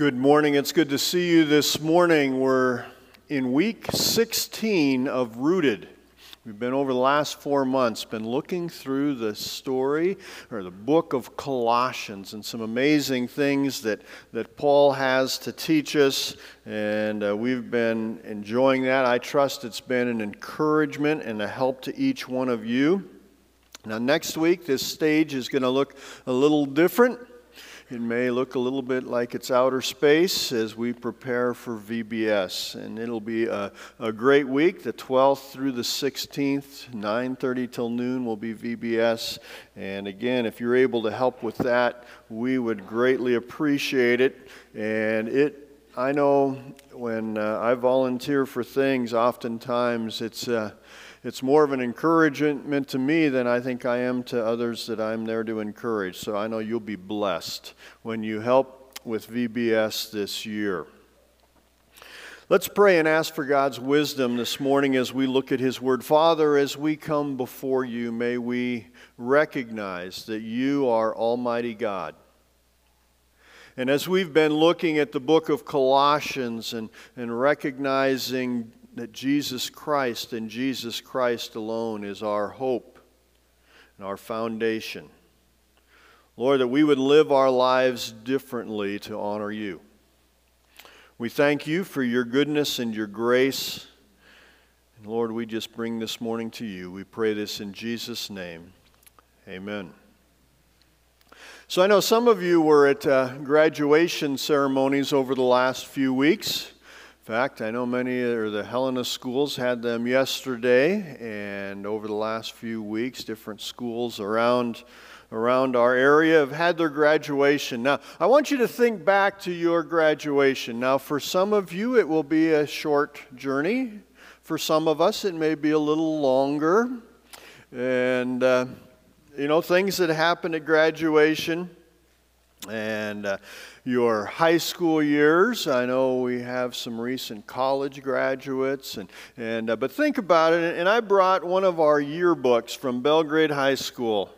Good morning. It's good to see you this morning. We're in week 16 of Rooted. We've been over the last four months, been looking through the story or the book of Colossians and some amazing things that, that Paul has to teach us. And uh, we've been enjoying that. I trust it's been an encouragement and a help to each one of you. Now, next week, this stage is going to look a little different. It may look a little bit like it's outer space as we prepare for VBS, and it'll be a, a great week. The 12th through the 16th, 9:30 till noon will be VBS. And again, if you're able to help with that, we would greatly appreciate it. And it I know when uh, I volunteer for things, oftentimes it's uh, it's more of an encouragement to me than I think I am to others that I'm there to encourage. So I know you'll be blessed when you help with VBS this year. Let's pray and ask for God's wisdom this morning as we look at His Word. Father, as we come before you, may we recognize that you are Almighty God. And as we've been looking at the book of Colossians and, and recognizing that Jesus Christ and Jesus Christ alone is our hope and our foundation. Lord, that we would live our lives differently to honor you. We thank you for your goodness and your grace. And Lord, we just bring this morning to you. We pray this in Jesus' name. Amen. So I know some of you were at uh, graduation ceremonies over the last few weeks fact, I know many of the Hellenist schools had them yesterday, and over the last few weeks, different schools around around our area have had their graduation. Now, I want you to think back to your graduation. Now, for some of you, it will be a short journey. For some of us, it may be a little longer. And, uh, you know, things that happen at graduation. And uh, your high school years. I know we have some recent college graduates, and, and, uh, but think about it. And I brought one of our yearbooks from Belgrade High School.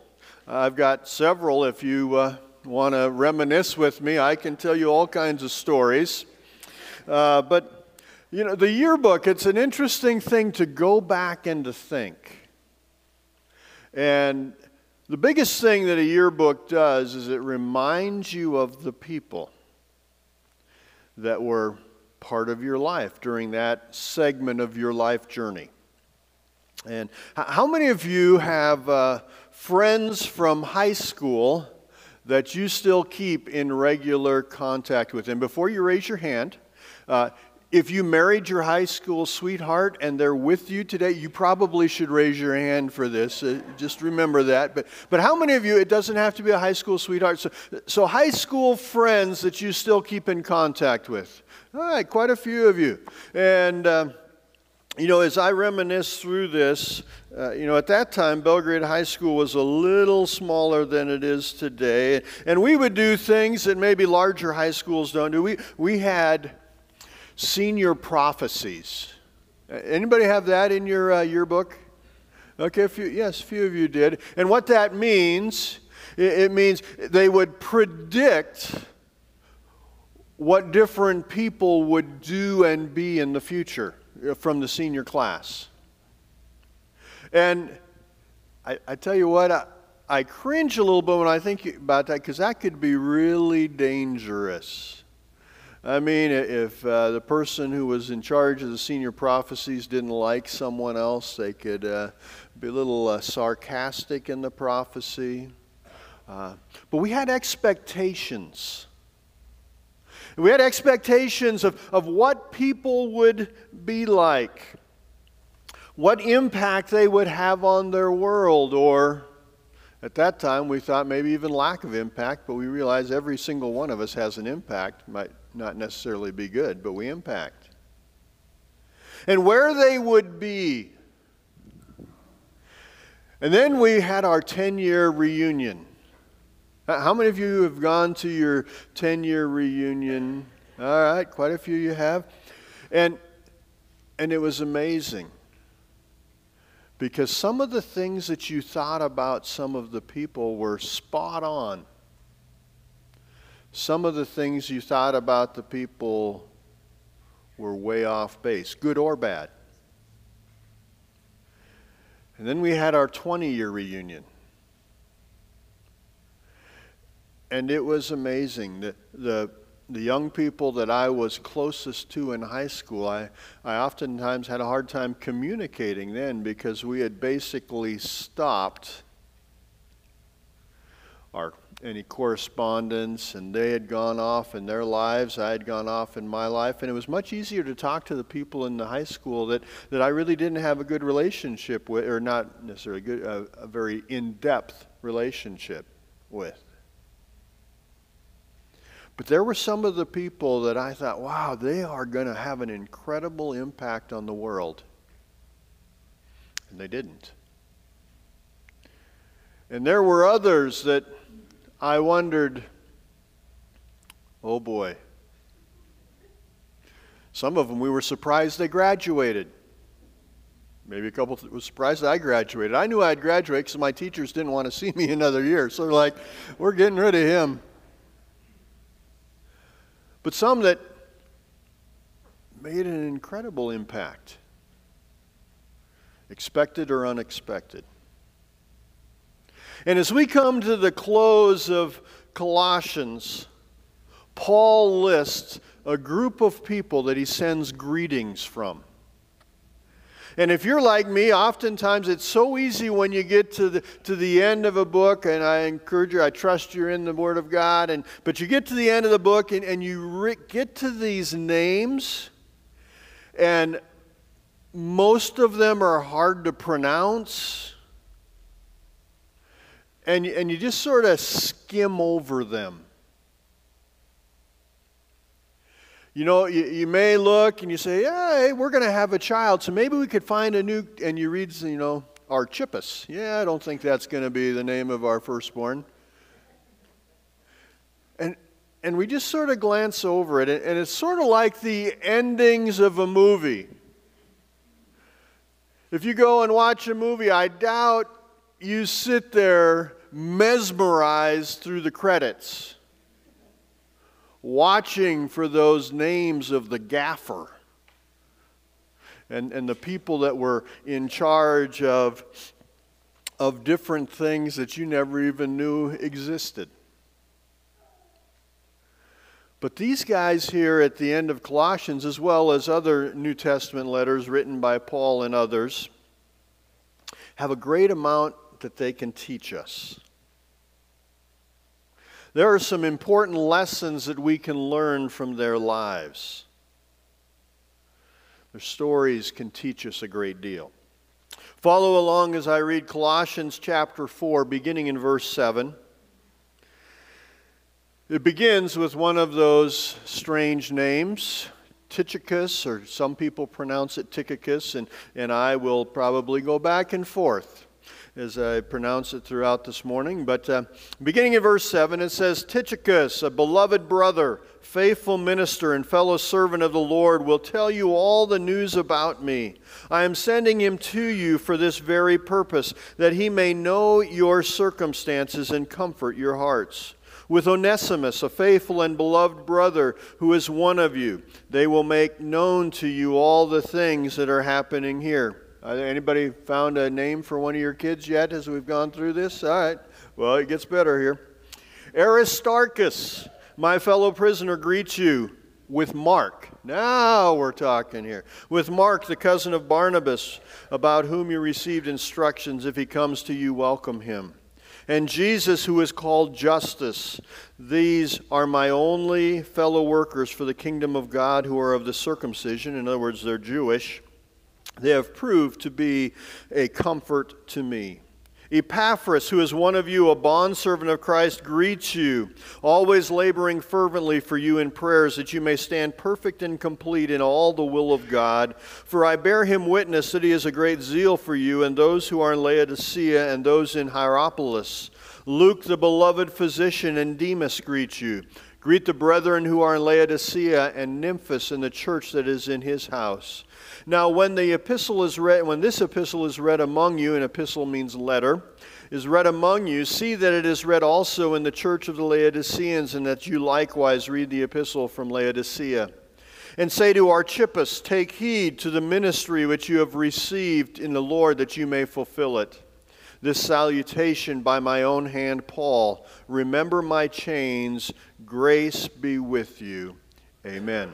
I've got several. If you uh, want to reminisce with me, I can tell you all kinds of stories. Uh, but, you know, the yearbook, it's an interesting thing to go back and to think. And the biggest thing that a yearbook does is it reminds you of the people that were part of your life during that segment of your life journey. And how many of you have uh, friends from high school that you still keep in regular contact with? And before you raise your hand, uh, if you married your high school sweetheart and they're with you today, you probably should raise your hand for this. Uh, just remember that. But, but how many of you, it doesn't have to be a high school sweetheart. So, so, high school friends that you still keep in contact with. All right, quite a few of you. And, uh, you know, as I reminisce through this, uh, you know, at that time, Belgrade High School was a little smaller than it is today. And we would do things that maybe larger high schools don't do. We, we had senior prophecies. Anybody have that in your uh, yearbook? Okay, a few, yes, a few of you did. And what that means, it, means they would predict what different people would do and be in the future uh, from the senior class. And I, I tell you what, I, I cringe a little bit when I think about that because that could be really dangerous. I mean, if uh, the person who was in charge of the senior prophecies didn't like someone else, they could uh, be a little uh, sarcastic in the prophecy. Uh, but we had expectations. We had expectations of, of what people would be like, what impact they would have on their world, or at that time we thought maybe even lack of impact, but we realize every single one of us has an impact. Might not necessarily be good, but we impact. And where they would be. And then we had our 10 year reunion. How many of you have gone to your 10 year reunion? All right, quite a few you have. And, and it was amazing because some of the things that you thought about some of the people were spot on some of the things you thought about the people were way off base, good or bad. And then we had our 20 year reunion. And it was amazing that the, the young people that I was closest to in high school, I, I oftentimes had a hard time communicating then because we had basically stopped our any correspondence, and they had gone off in their lives. I had gone off in my life, and it was much easier to talk to the people in the high school that, that I really didn't have a good relationship with, or not necessarily good, a, very in depth relationship with. But there were some of the people that I thought, wow, they are going to have an incredible impact on the world. And they didn't. And there were others that I wondered, oh boy. Some of them we were surprised they graduated. Maybe a couple was surprised that I graduated. I knew I'd graduate because my teachers didn't want to see me another year. So they're like, we're getting rid of him. But some that made an incredible impact, expected or unexpected. And as we come to the close of Colossians, Paul lists a group of people that he sends greetings from. And if you're like me, oftentimes it's so easy when you get to the, to the end of a book, and I encourage you, I trust you're in the Word of God, and, but you get to the end of the book and, and you re- get to these names, and most of them are hard to pronounce and, and you just sort of skim over them. You know, you, you may look and you say, yeah, hey, we're going to have a child, so maybe we could find a new, and you read, you know, Archippus. Yeah, I don't think that's going to be the name of our firstborn. And, and we just sort of glance over it, and it's sort of like the endings of a movie. If you go and watch a movie, I doubt you sit there mesmerized through the credits, watching for those names of the gaffer and, and the people that were in charge of, of different things that you never even knew existed. But these guys here at the end of Colossians, as well as other New Testament letters written by Paul and others, have a great amount that they can teach us. There are some important lessons that we can learn from their lives. Their stories can teach us a great deal. Follow along as I read Colossians chapter 4, beginning in verse 7. It begins with one of those strange names, Tychicus, or some people pronounce it Tychicus, and, and I will probably go back and forth as I pronounce it throughout this morning. But uh, beginning in verse 7, it says, Tychicus, a beloved brother, faithful minister, and fellow servant of the Lord, will tell you all the news about me. I am sending him to you for this very purpose, that he may know your circumstances and comfort your hearts with Onesimus, a faithful and beloved brother who is one of you. They will make known to you all the things that are happening here. Uh, anybody found a name for one of your kids yet as we've gone through this? All right. Well, it gets better here. Aristarchus, my fellow prisoner, greets you with Mark. Now we're talking here. With Mark, the cousin of Barnabas, about whom you received instructions. If he comes to you, welcome him. And Jesus, who is called Justus, These are my only fellow workers for the kingdom of God who are of the circumcision. In other words, they're Jewish they have proved to be a comfort to me. Epaphras, who is one of you, a bondservant of Christ, greets you, always laboring fervently for you in prayers that you may stand perfect and complete in all the will of God. For I bear him witness that he has a great zeal for you and those who are in Laodicea and those in Hierapolis. Luke, the beloved physician, and Demas greet you. Greet the brethren who are in Laodicea and Nymphas in the church that is in his house. Now, when the epistle is read, when this epistle is read among you, an epistle means letter, is read among you, see that it is read also in the church of the Laodiceans, and that you likewise read the epistle from Laodicea. And say to Archippus, Take heed to the ministry which you have received in the Lord, that you may fulfill it. This salutation by my own hand, Paul. Remember my chains. Grace be with you. Amen.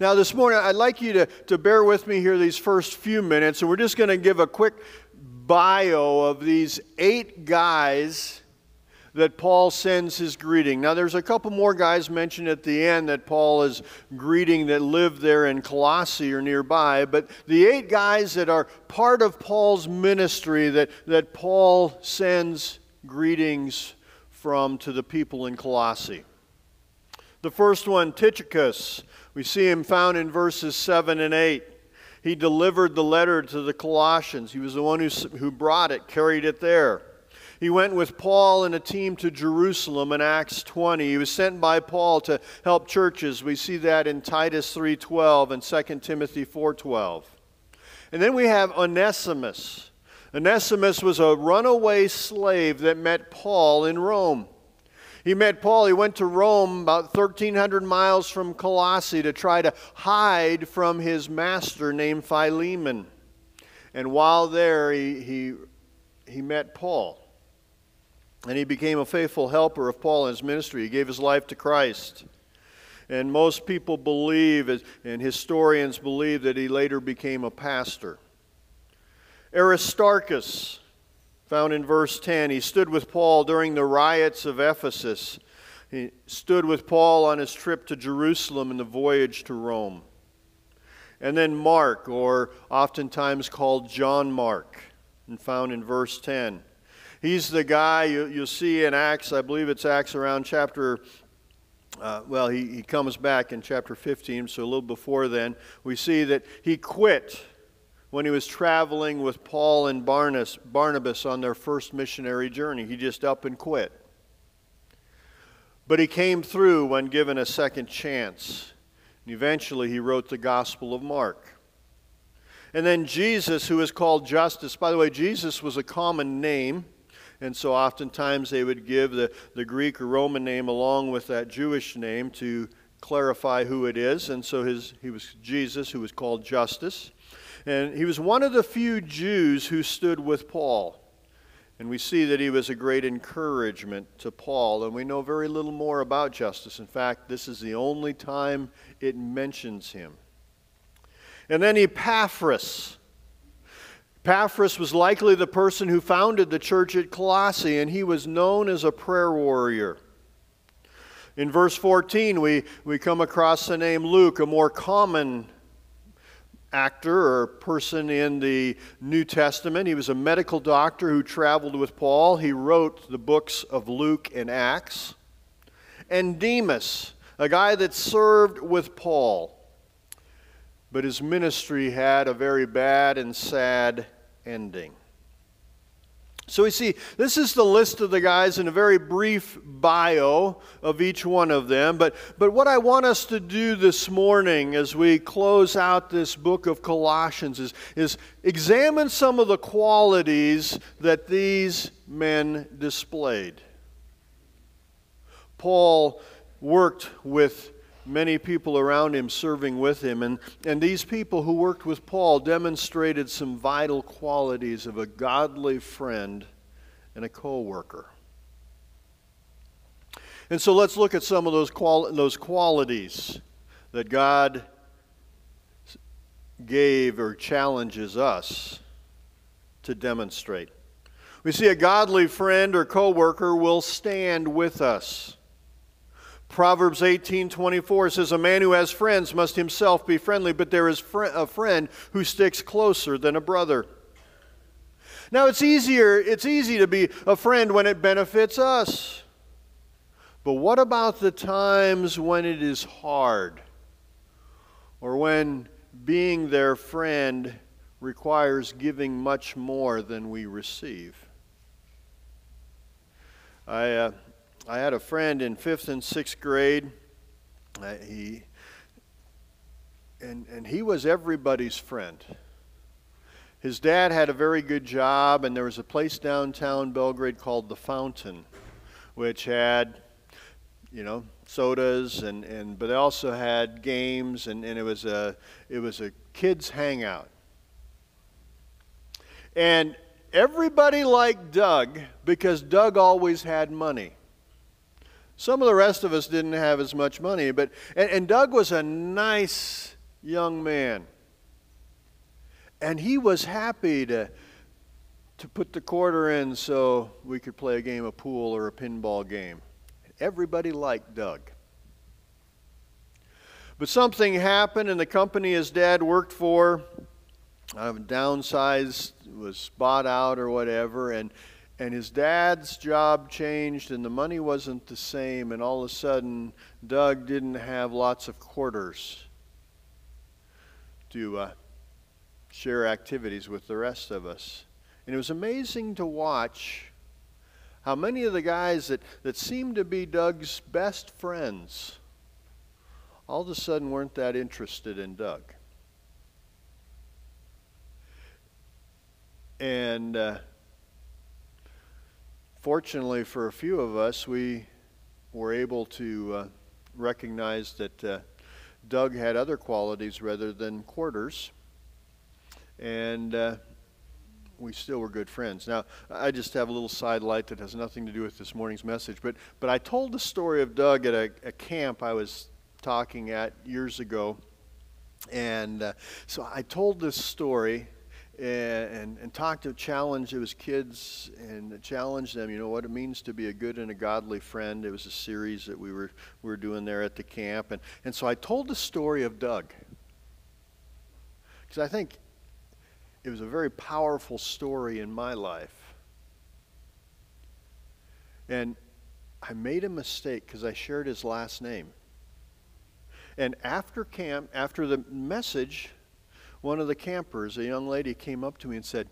Now, this morning, I'd like you to, to bear with me here these first few minutes, and we're just going to give a quick bio of these eight guys that Paul sends his greeting. Now, there's a couple more guys mentioned at the end that Paul is greeting that live there in Colossae or nearby, but the eight guys that are part of Paul's ministry that, that Paul sends greetings from to the people in Colossae. The first one, Tychicus. We see him found in verses 7 and 8. He delivered the letter to the Colossians. He was the one who, who brought it, carried it there. He went with Paul and a team to Jerusalem in Acts 20. He was sent by Paul to help churches. We see that in Titus 3:12 and 2 Timothy 4:12. And then we have Onesimus. Onesimus was a runaway slave that met Paul in Rome. He met Paul. He went to Rome, about 1,300 miles from Colossae, to try to hide from his master named Philemon. And while there, he, he, he met Paul. And he became a faithful helper of Paul in his ministry. He gave his life to Christ. And most people believe, and historians believe, that he later became a pastor. Aristarchus, found in verse 10. He stood with Paul during the riots of Ephesus. He stood with Paul on his trip to Jerusalem and the voyage to Rome. And then Mark, or oftentimes called John Mark, and found in verse 10. He's the guy you, will see in Acts, I believe it's Acts around chapter, uh, well, he, he comes back in chapter 15, so a little before then. We see that he quit when he was traveling with Paul and Barnabas on their first missionary journey. He just up and quit. But he came through when given a second chance. And eventually he wrote the Gospel of Mark. And then Jesus, who is called Justus, By the way, Jesus was a common name. And so oftentimes they would give the, the Greek or Roman name along with that Jewish name to clarify who it is. And so his, he was Jesus, who was called Justus. And he was one of the few Jews who stood with Paul. And we see that he was a great encouragement to Paul. And we know very little more about Justus. In fact, this is the only time it mentions him. And then Epaphras. Epaphras was likely the person who founded the church at Colossae, and he was known as a prayer warrior. In verse 14, we, we come across the name Luke, a more common actor or person in the New Testament. He was a medical doctor who traveled with Paul. He wrote the books of Luke and Acts. And Demas, a guy that served with Paul. But his ministry had a very bad and sad ending. So we see this is the list of the guys in a very brief bio of each one of them. But, but what I want us to do this morning as we close out this book of Colossians is, is examine some of the qualities that these men displayed. Paul worked with many people around him serving with him. And, and these people who worked with Paul demonstrated some vital qualities of a godly friend and a co worker. And so let's look at some of those, quali- those qualities that God gave or challenges us to demonstrate. We see a godly friend or co worker will stand with us. Proverbs 18:24 says a man who has friends must himself be friendly, but there is a friend who sticks closer than a brother. Now it's easier it's easy to be a friend when it benefits us. But what about the times when it is hard or when being their friend requires giving much more than we receive? I uh, I had a friend in fifth and sixth grade. Uh, he and and he was everybody's friend. his dad had a very good job, and there was a place downtown Belgrade called The Fountain, which had, you know, sodas and, and but they also had games and, and it was a it was a kids hangout. And everybody liked Doug because Doug always had money. Some of the rest of us didn't have as much money, but and, and Doug was a nice young man. And he was happy to to put the quarter in so we could play a game of pool or a pinball game. Everybody liked Doug. But something happened, and the company his dad worked for uh, downsized, was bought out or whatever, and and his dad's job changed, and the money wasn't the same, and all of a sudden, Doug didn't have lots of quarters to uh, share activities with the rest of us. And it was amazing to watch how many of the guys that, that seemed to be Doug's best friends all of a sudden weren't that interested in Doug. And uh, fortunately for a few of us, we were able to uh, recognize that uh, Doug had other qualities rather than quarters. And uh, we still were good friends. Now, I just have a little sidelight that has nothing to do with this morning's message, but, but I told the story of Doug at a, a camp I was talking at years ago. And uh, so I told this story and, and, talked to, challenge it was kids and challenged them, you know, what it means to be a good and a godly friend. It was a series that we were, we were doing there at the camp. And, and so I told the story of Doug. Because I think it was a very powerful story in my life. And I made a mistake because I shared his last name. And after camp, after the message, one of the campers, a young lady, came up to me and said,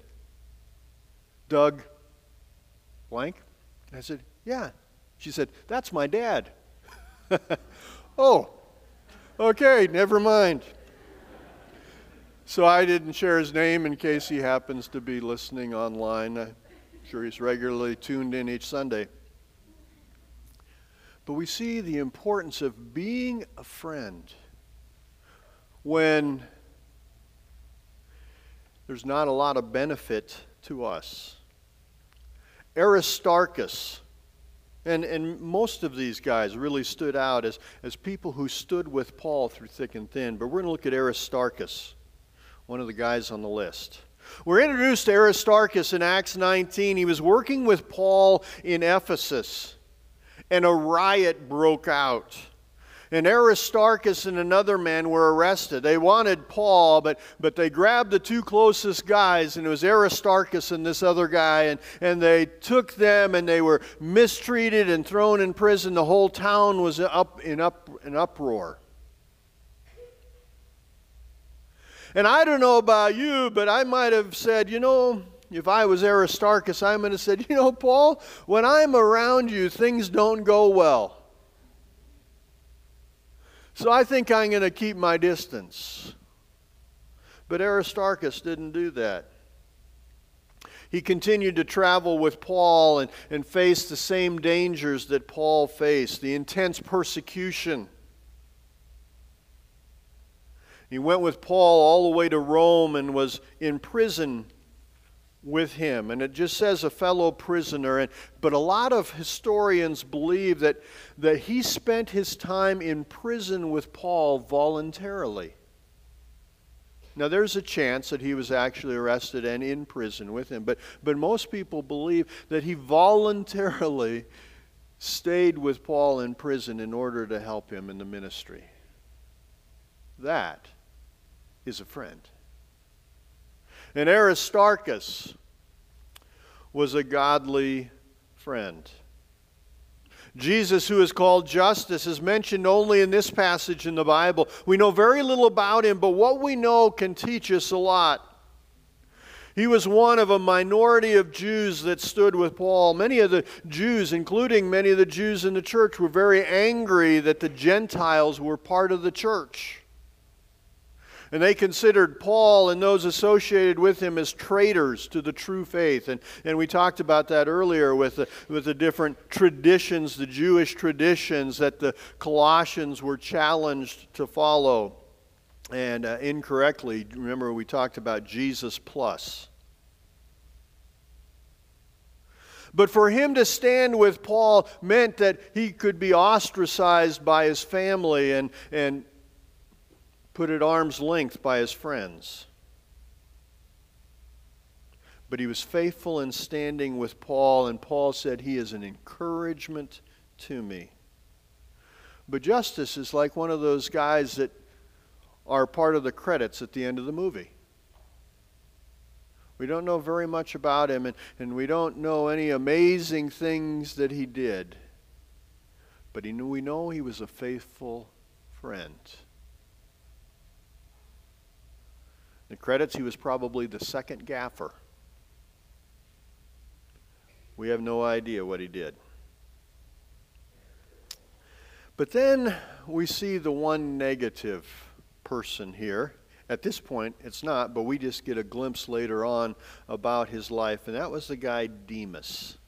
Doug, blank? I said, Yeah. She said, That's my dad. oh, okay, never mind. So I didn't share his name in case he happens to be listening online. I'm sure he's regularly tuned in each Sunday. But we see the importance of being a friend when there's not a lot of benefit to us. Aristarchus, and, and most of these guys really stood out as, as people who stood with Paul through thick and thin, but we're going to look at Aristarchus, one of the guys on the list. We're introduced to Aristarchus in Acts 19. He was working with Paul in Ephesus and a riot broke out. And Aristarchus and another man were arrested. They wanted Paul, but, but they grabbed the two closest guys, and it was Aristarchus and this other guy, and, and they took them and they were mistreated and thrown in prison. The whole town was up in, up, in uproar. And I don't know about you, but I might have said, you know, if I was Aristarchus, I might have said, You know, Paul, when I'm around you, things don't go well. So I think I'm going to keep my distance. But Aristarchus didn't do that. He continued to travel with Paul and, and face the same dangers that Paul faced the intense persecution. He went with Paul all the way to Rome and was in prison with him. And it just says a fellow prisoner. And, but a lot of historians believe that, that he spent his time in prison with Paul voluntarily. Now, there's a chance that he was actually arrested and in prison with him, but, but most people believe that he voluntarily stayed with Paul in prison in order to help him in the ministry. That is a friend. And Aristarchus was a godly friend. Jesus, who is called Justus, is mentioned only in this passage in the Bible. We know very little about him, but what we know can teach us a lot. He was one of a minority of Jews that stood with Paul. Many of the Jews, including many of the Jews in the church, were very angry that the Gentiles were part of the church. And they considered Paul and those associated with him as traitors to the true faith. And, and we talked about that earlier with the, with the different traditions, the Jewish traditions that the Colossians were challenged to follow. And uh, incorrectly, remember we talked about Jesus plus. But for him to stand with Paul meant that he could be ostracized by his family and, and put at arm's length by his friends. But he was faithful in standing with Paul, and Paul said, He is an encouragement to me. But Justus is like one of those guys that are part of the credits at the end of the movie. We don't know very much about him, and, and we don't know any amazing things that he did. But he knew, we know he was a faithful friend. The credits, he was probably the second gaffer. We have no idea what he did. But then we see the one negative person here. At this point, it's not, but we just get a glimpse later on about his life, and that was the guy Demas.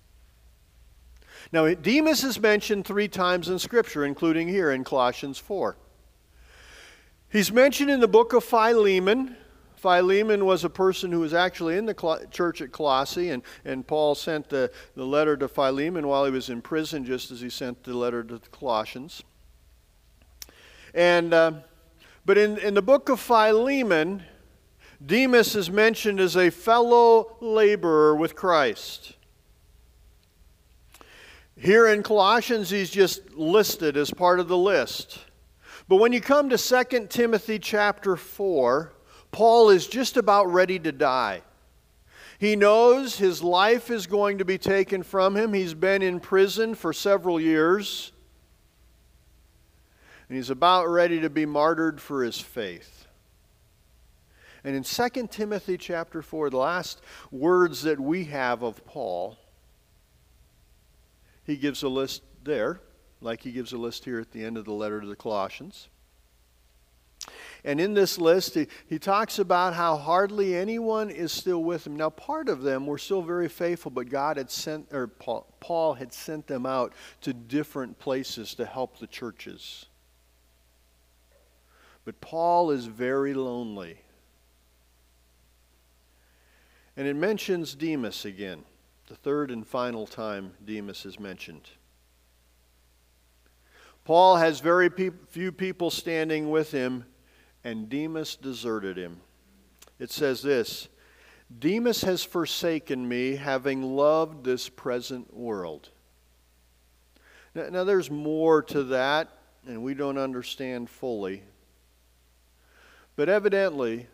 Now, Demas is mentioned three times in Scripture, including here in Colossians 4. He's mentioned in the book of Philemon, Philemon was a person who was actually in the church at Colossae, and, and Paul sent the, the letter to Philemon while he was in prison, just as he sent the letter to the Colossians. And, uh, but in, in the book of Philemon, Demas is mentioned as a fellow laborer with Christ. Here in Colossians, he's just listed as part of the list. But when you come to 2 Timothy chapter 4, Paul is just about ready to die. He knows his life is going to be taken from him. He's been in prison for several years. And he's about ready to be martyred for his faith. And in 2 Timothy chapter 4, the last words that we have of Paul, he gives a list there, like he gives a list here at the end of the letter to the Colossians. And in this list, he, he talks about how hardly anyone is still with him. Now, part of them were still very faithful, but God had sent, or Paul, Paul had sent them out to different places to help the churches. But Paul is very lonely. And it mentions Demas again, the third and final time Demas is mentioned. Paul has very pe- few people standing with him and Demas deserted him. It says this Demas has forsaken me, having loved this present world. Now, now, there's more to that, and we don't understand fully. But evidently,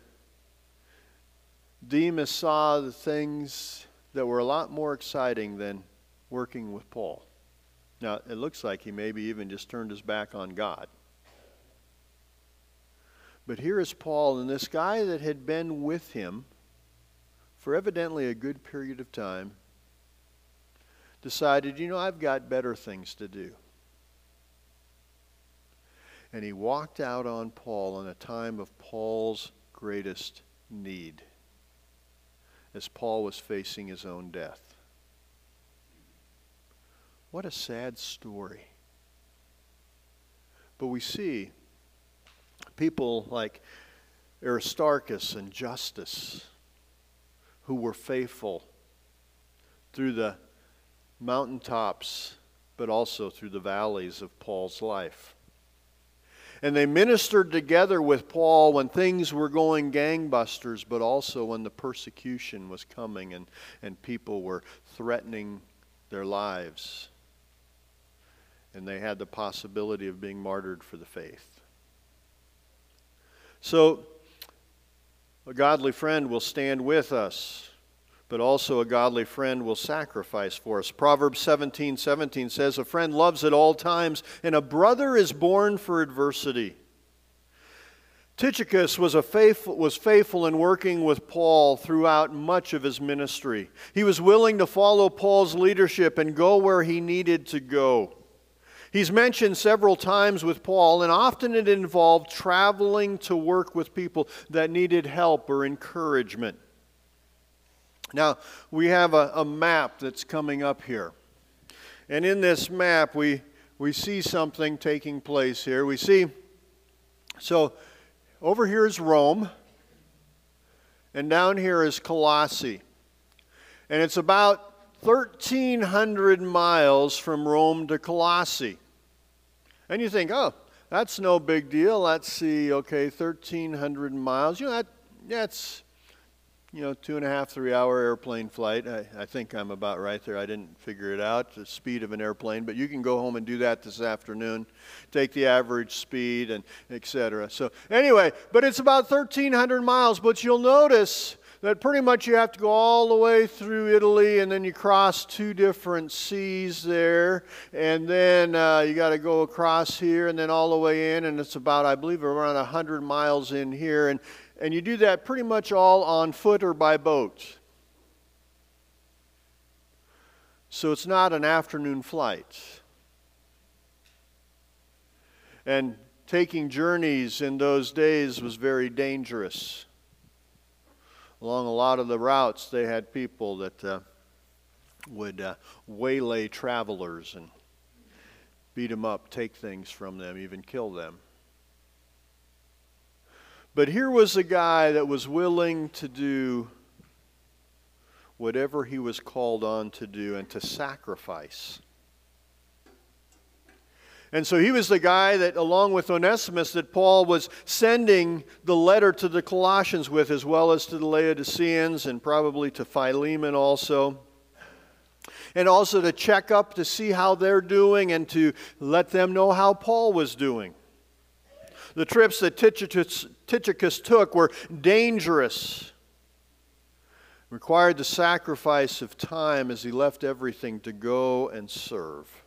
Demas saw the things that were a lot more exciting than working with Paul. Now, it looks like he maybe even just turned his back on God. But here is Paul, and this guy that had been with him for evidently a good period of time decided, you know, I've got better things to do. And he walked out on Paul in a time of Paul's greatest need as Paul was facing his own death. What a sad story. But we see people like Aristarchus and Justus who were faithful through the mountaintops, but also through the valleys of Paul's life. And they ministered together with Paul when things were going gangbusters, but also when the persecution was coming and, and people were threatening their lives. And they had the possibility of being martyred for the faith. So, a godly friend will stand with us, but also a godly friend will sacrifice for us. Proverbs 17 17 says, A friend loves at all times, and a brother is born for adversity. Tychicus was, faithful, was faithful in working with Paul throughout much of his ministry. He was willing to follow Paul's leadership and go where he needed to go. He's mentioned several times with Paul, and often it involved traveling to work with people that needed help or encouragement. Now, we have a, a map that's coming up here. And in this map, we, we see something taking place here. We see, so over here is Rome, and down here is Colossae. And it's about 1,300 miles from Rome to Colossae. And you think, oh, that's no big deal. Let's see, okay, 1,300 miles. You know, that, that's you know, two and a half, three hour airplane flight. I, I, think I'm about right there. I didn't figure it out, the speed of an airplane, but you can go home and do that this afternoon. Take the average speed and etc. So, anyway, but it's about 1,300 miles. But you'll notice that pretty much you have to go all the way through Italy and then you cross two different seas there. And then uh, you got to go across here and then all the way in. And it's about, I believe, around 100 miles in here. And and you do that pretty much all on foot or by boat. So it's not an afternoon flight. And taking journeys in those days was very dangerous. Along a lot of the routes, they had people that uh, would uh, waylay travelers and beat them up, take things from them, even kill them. But here was a guy that was willing to do whatever he was called on to do and to sacrifice. And so he was the guy that, along with Onesimus, that Paul was sending the letter to the Colossians with, as well as to the Laodiceans and probably to Philemon also. And also to check up to see how they're doing and to let them know how Paul was doing. The trips that Tychicus, took were dangerous, required the sacrifice of time as he left everything to go and serve.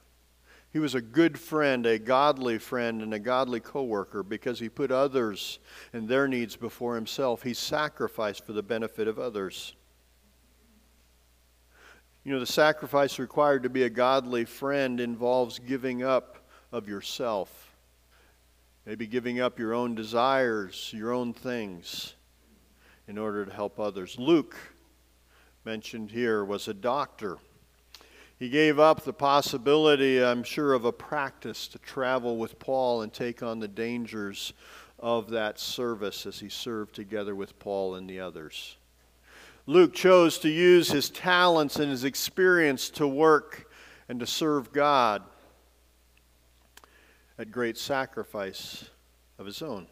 He was a good friend, a godly friend, and a godly coworker because he put others and their needs before himself. He sacrificed for the benefit of others. You know, the sacrifice required to be a godly friend involves giving up of yourself Maybe giving up your own desires, your own things, in order to help others. Luke, mentioned here, was a doctor. He gave up the possibility, I'm sure, of a practice to travel with Paul and take on the dangers of that service as he served together with Paul and the others. Luke chose to use his talents and his experience to work and to serve God at great sacrifice of his own.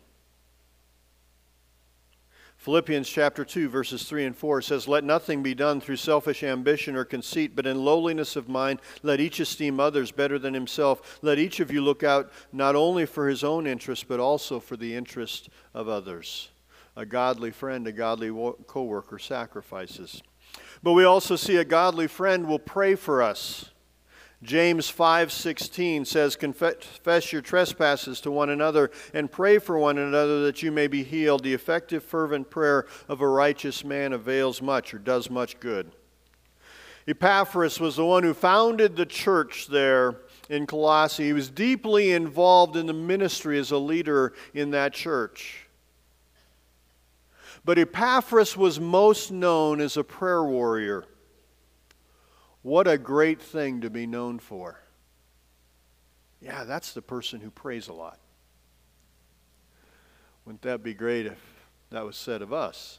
Philippians chapter 2, verses 3 and 4 says, Let nothing be done through selfish ambition or conceit, but in lowliness of mind, let each esteem others better than himself. Let each of you look out not only for his own interest, but also for the interest of others. A godly friend, a godly co worker sacrifices. But we also see a godly friend will pray for us. James 5:16 says confess your trespasses to one another and pray for one another that you may be healed. The effective fervent prayer of a righteous man avails much or does much good. Epaphras was the one who founded the church there in Colossae. He was deeply involved in the ministry as a leader in that church. But Epaphras was most known as a prayer warrior. What a great thing to be known for. Yeah, that's the person who prays a lot. Wouldn't that be great if that was said of us?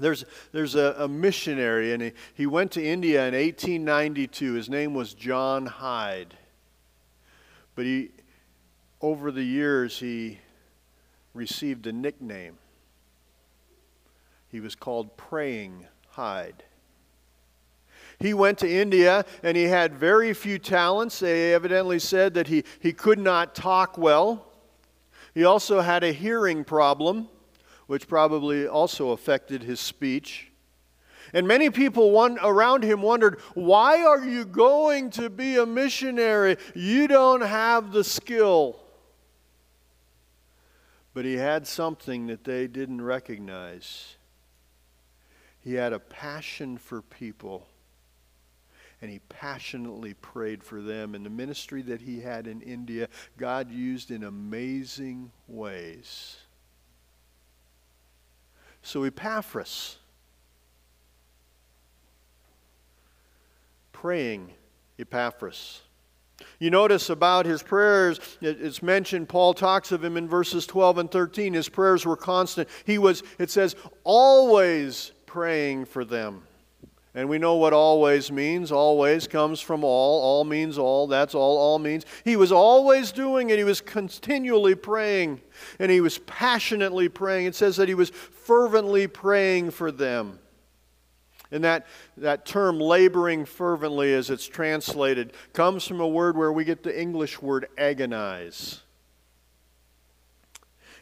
There's, there's a, a missionary, and he, he went to India in 1892. His name was John Hyde. But he, over the years, he received a nickname. He was called Praying Hyde. He went to India and he had very few talents. They evidently said that he, he could not talk well. He also had a hearing problem, which probably also affected his speech. And many people around him wondered, Why are you going to be a missionary? You don't have the skill. But he had something that they didn't recognize. He had a passion for people and he passionately prayed for them. And the ministry that he had in India, God used in amazing ways. So, Epaphras, praying Epaphras. You notice about his prayers, it's mentioned, Paul talks of him in verses 12 and 13. His prayers were constant. He was, it says, always praying for them. And we know what always means. Always comes from all. All means all. That's all all means. He was always doing it. He was continually praying. And he was passionately praying. It says that he was fervently praying for them. And that, that term, laboring fervently, as it's translated, comes from a word where we get the English word agonize.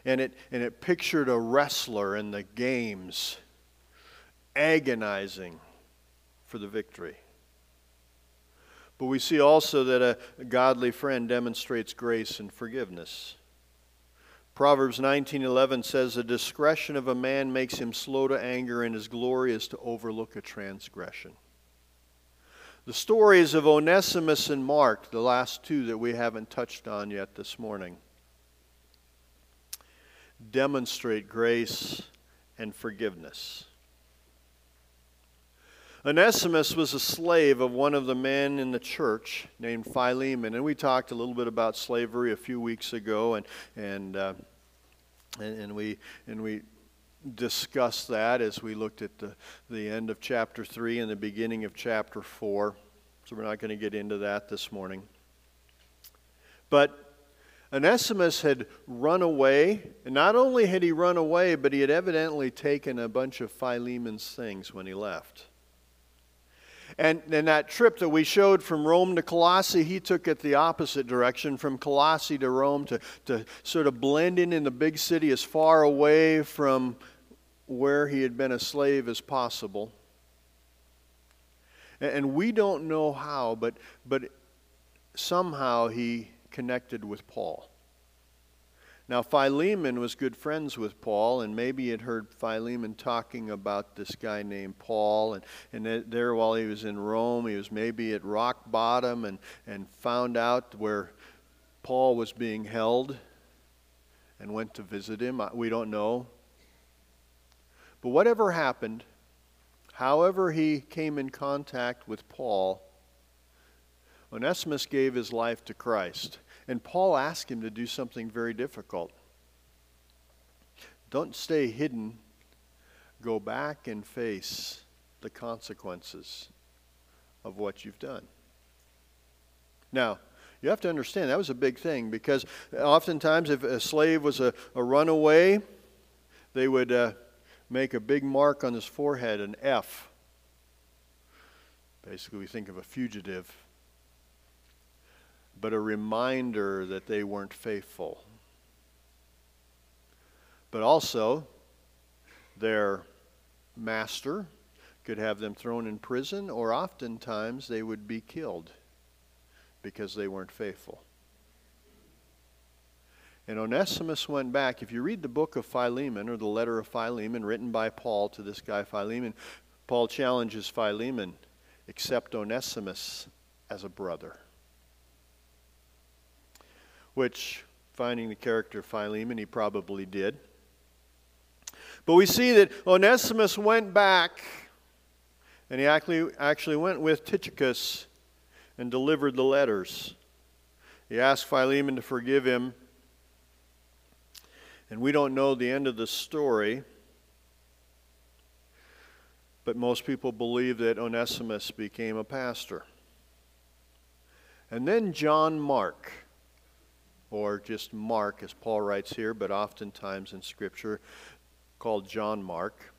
And it, and it pictured a wrestler in the games agonizing for the victory. But we see also that a godly friend demonstrates grace and forgiveness. Proverbs 19:11 says the discretion of a man makes him slow to anger and his glory is to overlook a transgression. The stories of Onesimus and Mark, the last two that we haven't touched on yet this morning, demonstrate grace and forgiveness. Onesimus was a slave of one of the men in the church named Philemon, and we talked a little bit about slavery a few weeks ago, and and uh, and, and, we and we discussed that as we looked at the the end of chapter three and the beginning of chapter four. So we're not going to get into that this morning. But Onesimus had run away, and not only had he run away, but he had evidently taken a bunch of Philemon's things when he left. And, and that trip that we showed from Rome to Colossae, he took it the opposite direction from Colossae to Rome to, to sort of blend in in the big city as far away from where he had been a slave as possible. And, and we don't know how, but, but somehow he connected with Paul. Now, Philemon was good friends with Paul, and maybe he had heard Philemon talking about this guy named Paul. And, and there, while he was in Rome, he was maybe at rock bottom and, and found out where Paul was being held and went to visit him. We don't know. But whatever happened, however he came in contact with Paul, Onesimus gave his life to Christ. And Paul asked him to do something very difficult. Don't stay hidden. Go back and face the consequences of what you've done. Now, you have to understand that was a big thing because oftentimes, if a slave was a, a runaway, they would uh, make a big mark on his forehead, an F. Basically, we think of a fugitive but a reminder that they weren't faithful. But also, their master could have them thrown in prison, or oftentimes they would be killed because they weren't faithful. And Onesimus went back. If you read the book of Philemon, or the letter of Philemon written by Paul to this guy Philemon, Paul challenges Philemon accept Onesimus as a brother which, finding the character of Philemon, he probably did. But we see that Onesimus went back, and he actually, actually went with Tychicus and delivered the letters. He asked Philemon to forgive him. And we don't know the end of the story, but most people believe that Onesimus became a pastor. And then John Mark or just Mark, as Paul writes here, but oftentimes in Scripture called John Mark,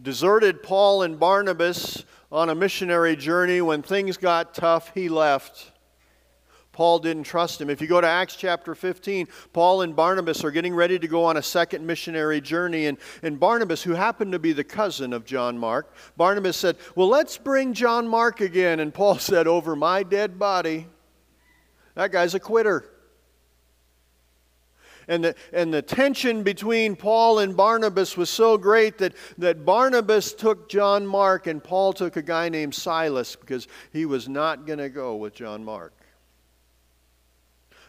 deserted Paul and Barnabas on a missionary journey. When things got tough, he left. Paul didn't trust him. If you go to Acts chapter 15, Paul and Barnabas are getting ready to go on a second missionary journey. And, and Barnabas, who happened to be the cousin of John Mark, Barnabas said, Well, let's bring John Mark again. And Paul said, Over my dead body. That guy's a quitter. And the, and the tension between Paul and Barnabas was so great that, that Barnabas took John Mark and Paul took a guy named Silas because he was not going to go with John Mark.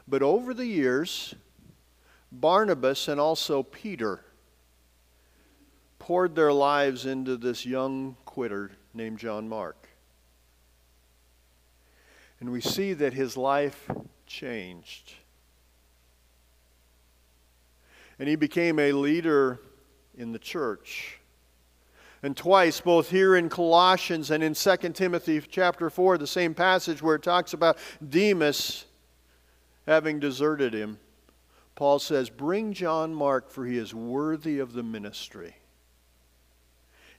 But over the years, Barnabas and also Peter poured their lives into this young quitter named John Mark. And we see that his life changed. And he became a leader in the church. And twice, both here in Colossians and in 2 Timothy chapter 4, the same passage where it talks about Demas having deserted him, Paul says, Bring John Mark, for he is worthy of the ministry.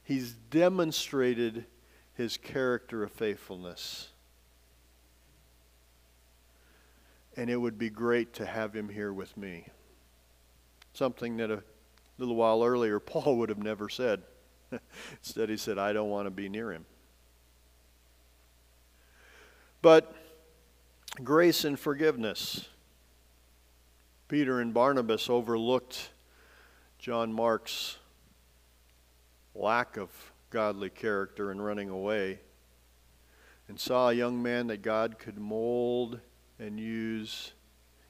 He's demonstrated his character of faithfulness. And it would be great to have him here with me. Something that a little while earlier Paul would have never said. Instead, he said, I don't want to be near him. But grace and forgiveness. Peter and Barnabas overlooked John Mark's lack of godly character and running away and saw a young man that God could mold and use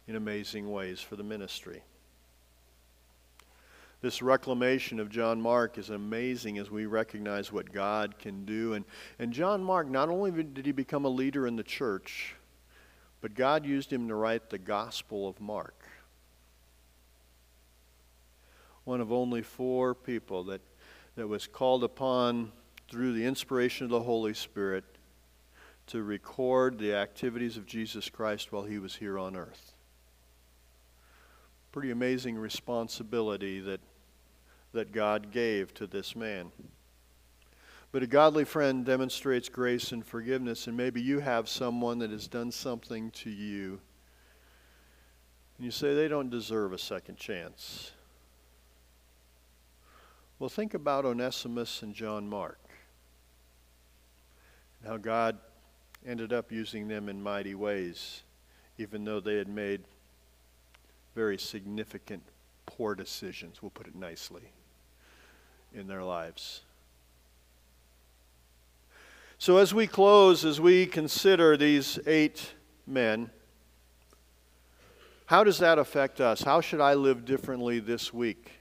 in amazing ways for the ministry. This reclamation of John Mark is amazing as we recognize what God can do. And, and John Mark, not only did he become a leader in the church, but God used him to write the Gospel of Mark. One of only four people that, that was called upon through the inspiration of the Holy Spirit to record the activities of Jesus Christ while he was here on earth. Pretty amazing responsibility that, that God gave to this man. But a godly friend demonstrates grace and forgiveness, and maybe you have someone that has done something to you, and you say they don't deserve a second chance. Well, think about Onesimus and John Mark, and how God ended up using them in mighty ways, even though they had made very significant poor decisions, we'll put it nicely, in their lives. So, as we close, as we consider these eight men, how does that affect us? How should I live differently this week?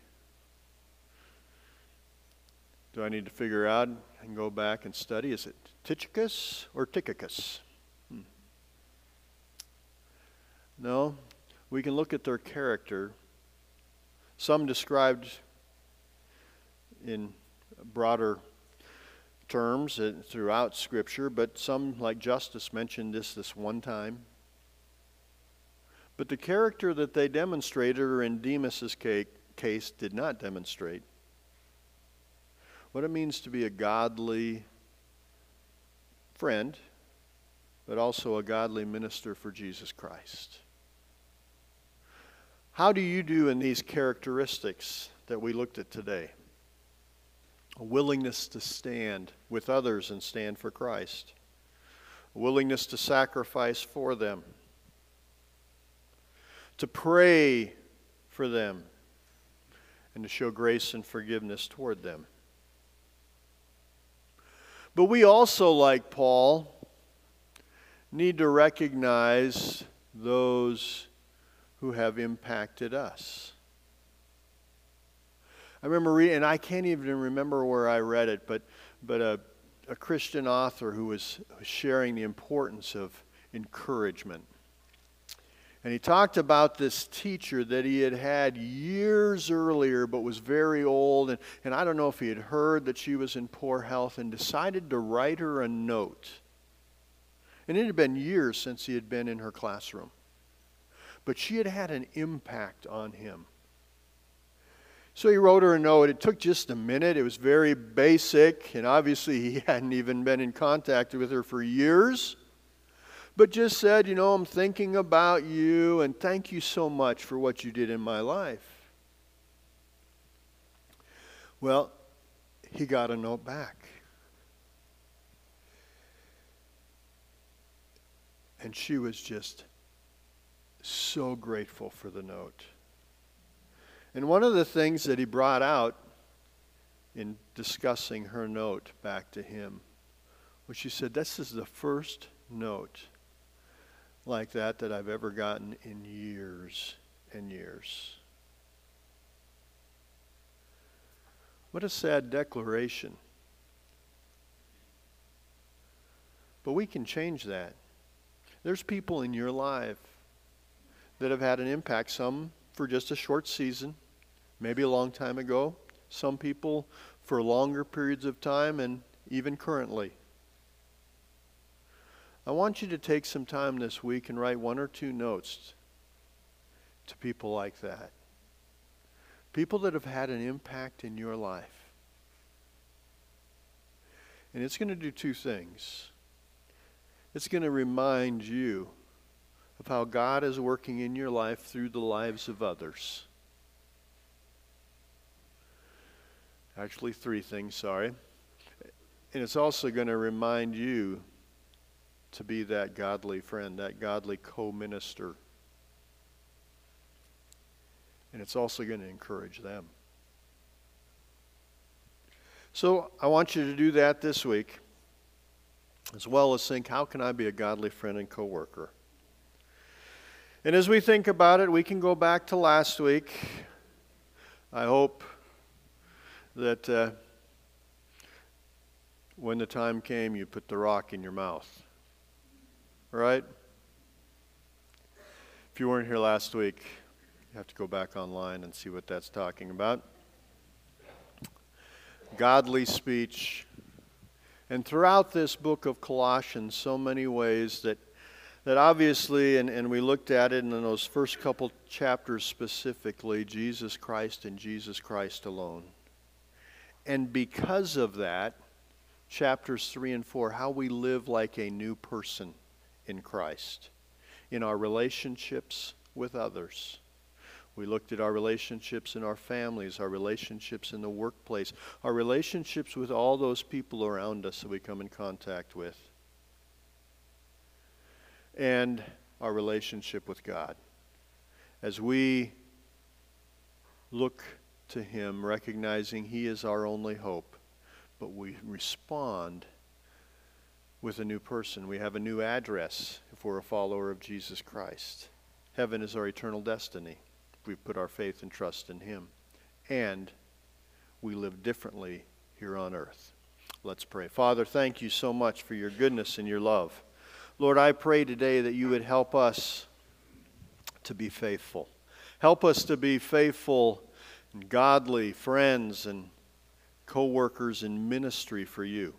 Do I need to figure out and go back and study? Is it Tychicus or Tychicus? Hmm. No, we can look at their character. Some described in broader terms uh, throughout Scripture, but some, like Justus, mentioned this this one time. But the character that they demonstrated, or in Demas's case, did not demonstrate. What it means to be a godly friend, but also a godly minister for Jesus Christ. How do you do in these characteristics that we looked at today? A willingness to stand with others and stand for Christ, a willingness to sacrifice for them, to pray for them, and to show grace and forgiveness toward them. But we also, like Paul, need to recognize those who have impacted us. I remember reading, and I can't even remember where I read it, but, but a, a Christian author who was sharing the importance of encouragement. And he talked about this teacher that he had had years earlier, but was very old. And, and I don't know if he had heard that she was in poor health and decided to write her a note. And it had been years since he had been in her classroom. But she had had an impact on him. So he wrote her a note. It took just a minute. It was very basic, and obviously he hadn't even been in contact with her for years. But just said, You know, I'm thinking about you, and thank you so much for what you did in my life. Well, he got a note back. And she was just so grateful for the note. And one of the things that he brought out in discussing her note back to him was she said, This is the first note like that that I've ever gotten in years and years. What a sad declaration. But we can change that. There's people in your life that have had an impact, some for just a short season, maybe a long time ago, some people for longer periods of time, and even currently. I want you to take some time this week and write one or two notes to people like that. People that have had an impact in your life. And it's going to do two things. It's going to remind you of how God is working in your life through the lives of others. Actually, three things, sorry. And it's also going to remind you to be that godly friend, that godly co minister. And it's also going to encourage them. So I want you to do that this week, as well as think how can I be a godly friend and co worker? And as we think about it, we can go back to last week. I hope that uh, when the time came, you put the rock in your mouth. Right? If you weren't here last week, you have to go back online and see what that's talking about. Godly speech. And throughout this book of Colossians, so many ways that that obviously, and, and we looked at it in those first couple chapters specifically, Jesus Christ and Jesus Christ alone. And because of that, chapters 3 and 4, how we live like a new person in Christ, in our relationships with others. We looked at our relationships in our families, our relationships in the workplace, our relationships with all those people around us that we come in contact with and our relationship with God. As we look to Him, recognizing He is our only hope, but we respond with a new person. We have a new address if we're a follower of Jesus Christ. Heaven is our eternal destiny. We put our faith and trust in Him. And we live differently here on earth. Let's pray. Father, thank you so much for your goodness and your love. Lord, I pray today that you would help us to be faithful. Help us to be faithful and godly friends and co workers in ministry for you.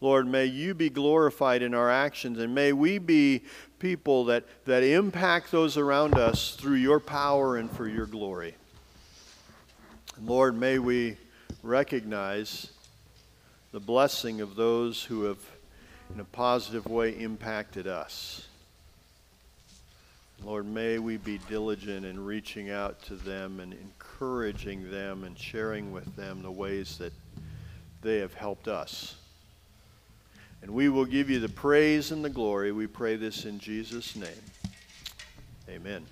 Lord, may you be glorified in our actions, and may we be people that, that impact those around us through your power and for your glory. And Lord, may we recognize the blessing of those who have in a positive way impacted us. Lord, may we be diligent in reaching out to them and encouraging them and sharing with them the ways that they have helped us. And we will give you the praise and the glory. We pray this in Jesus' name. Amen.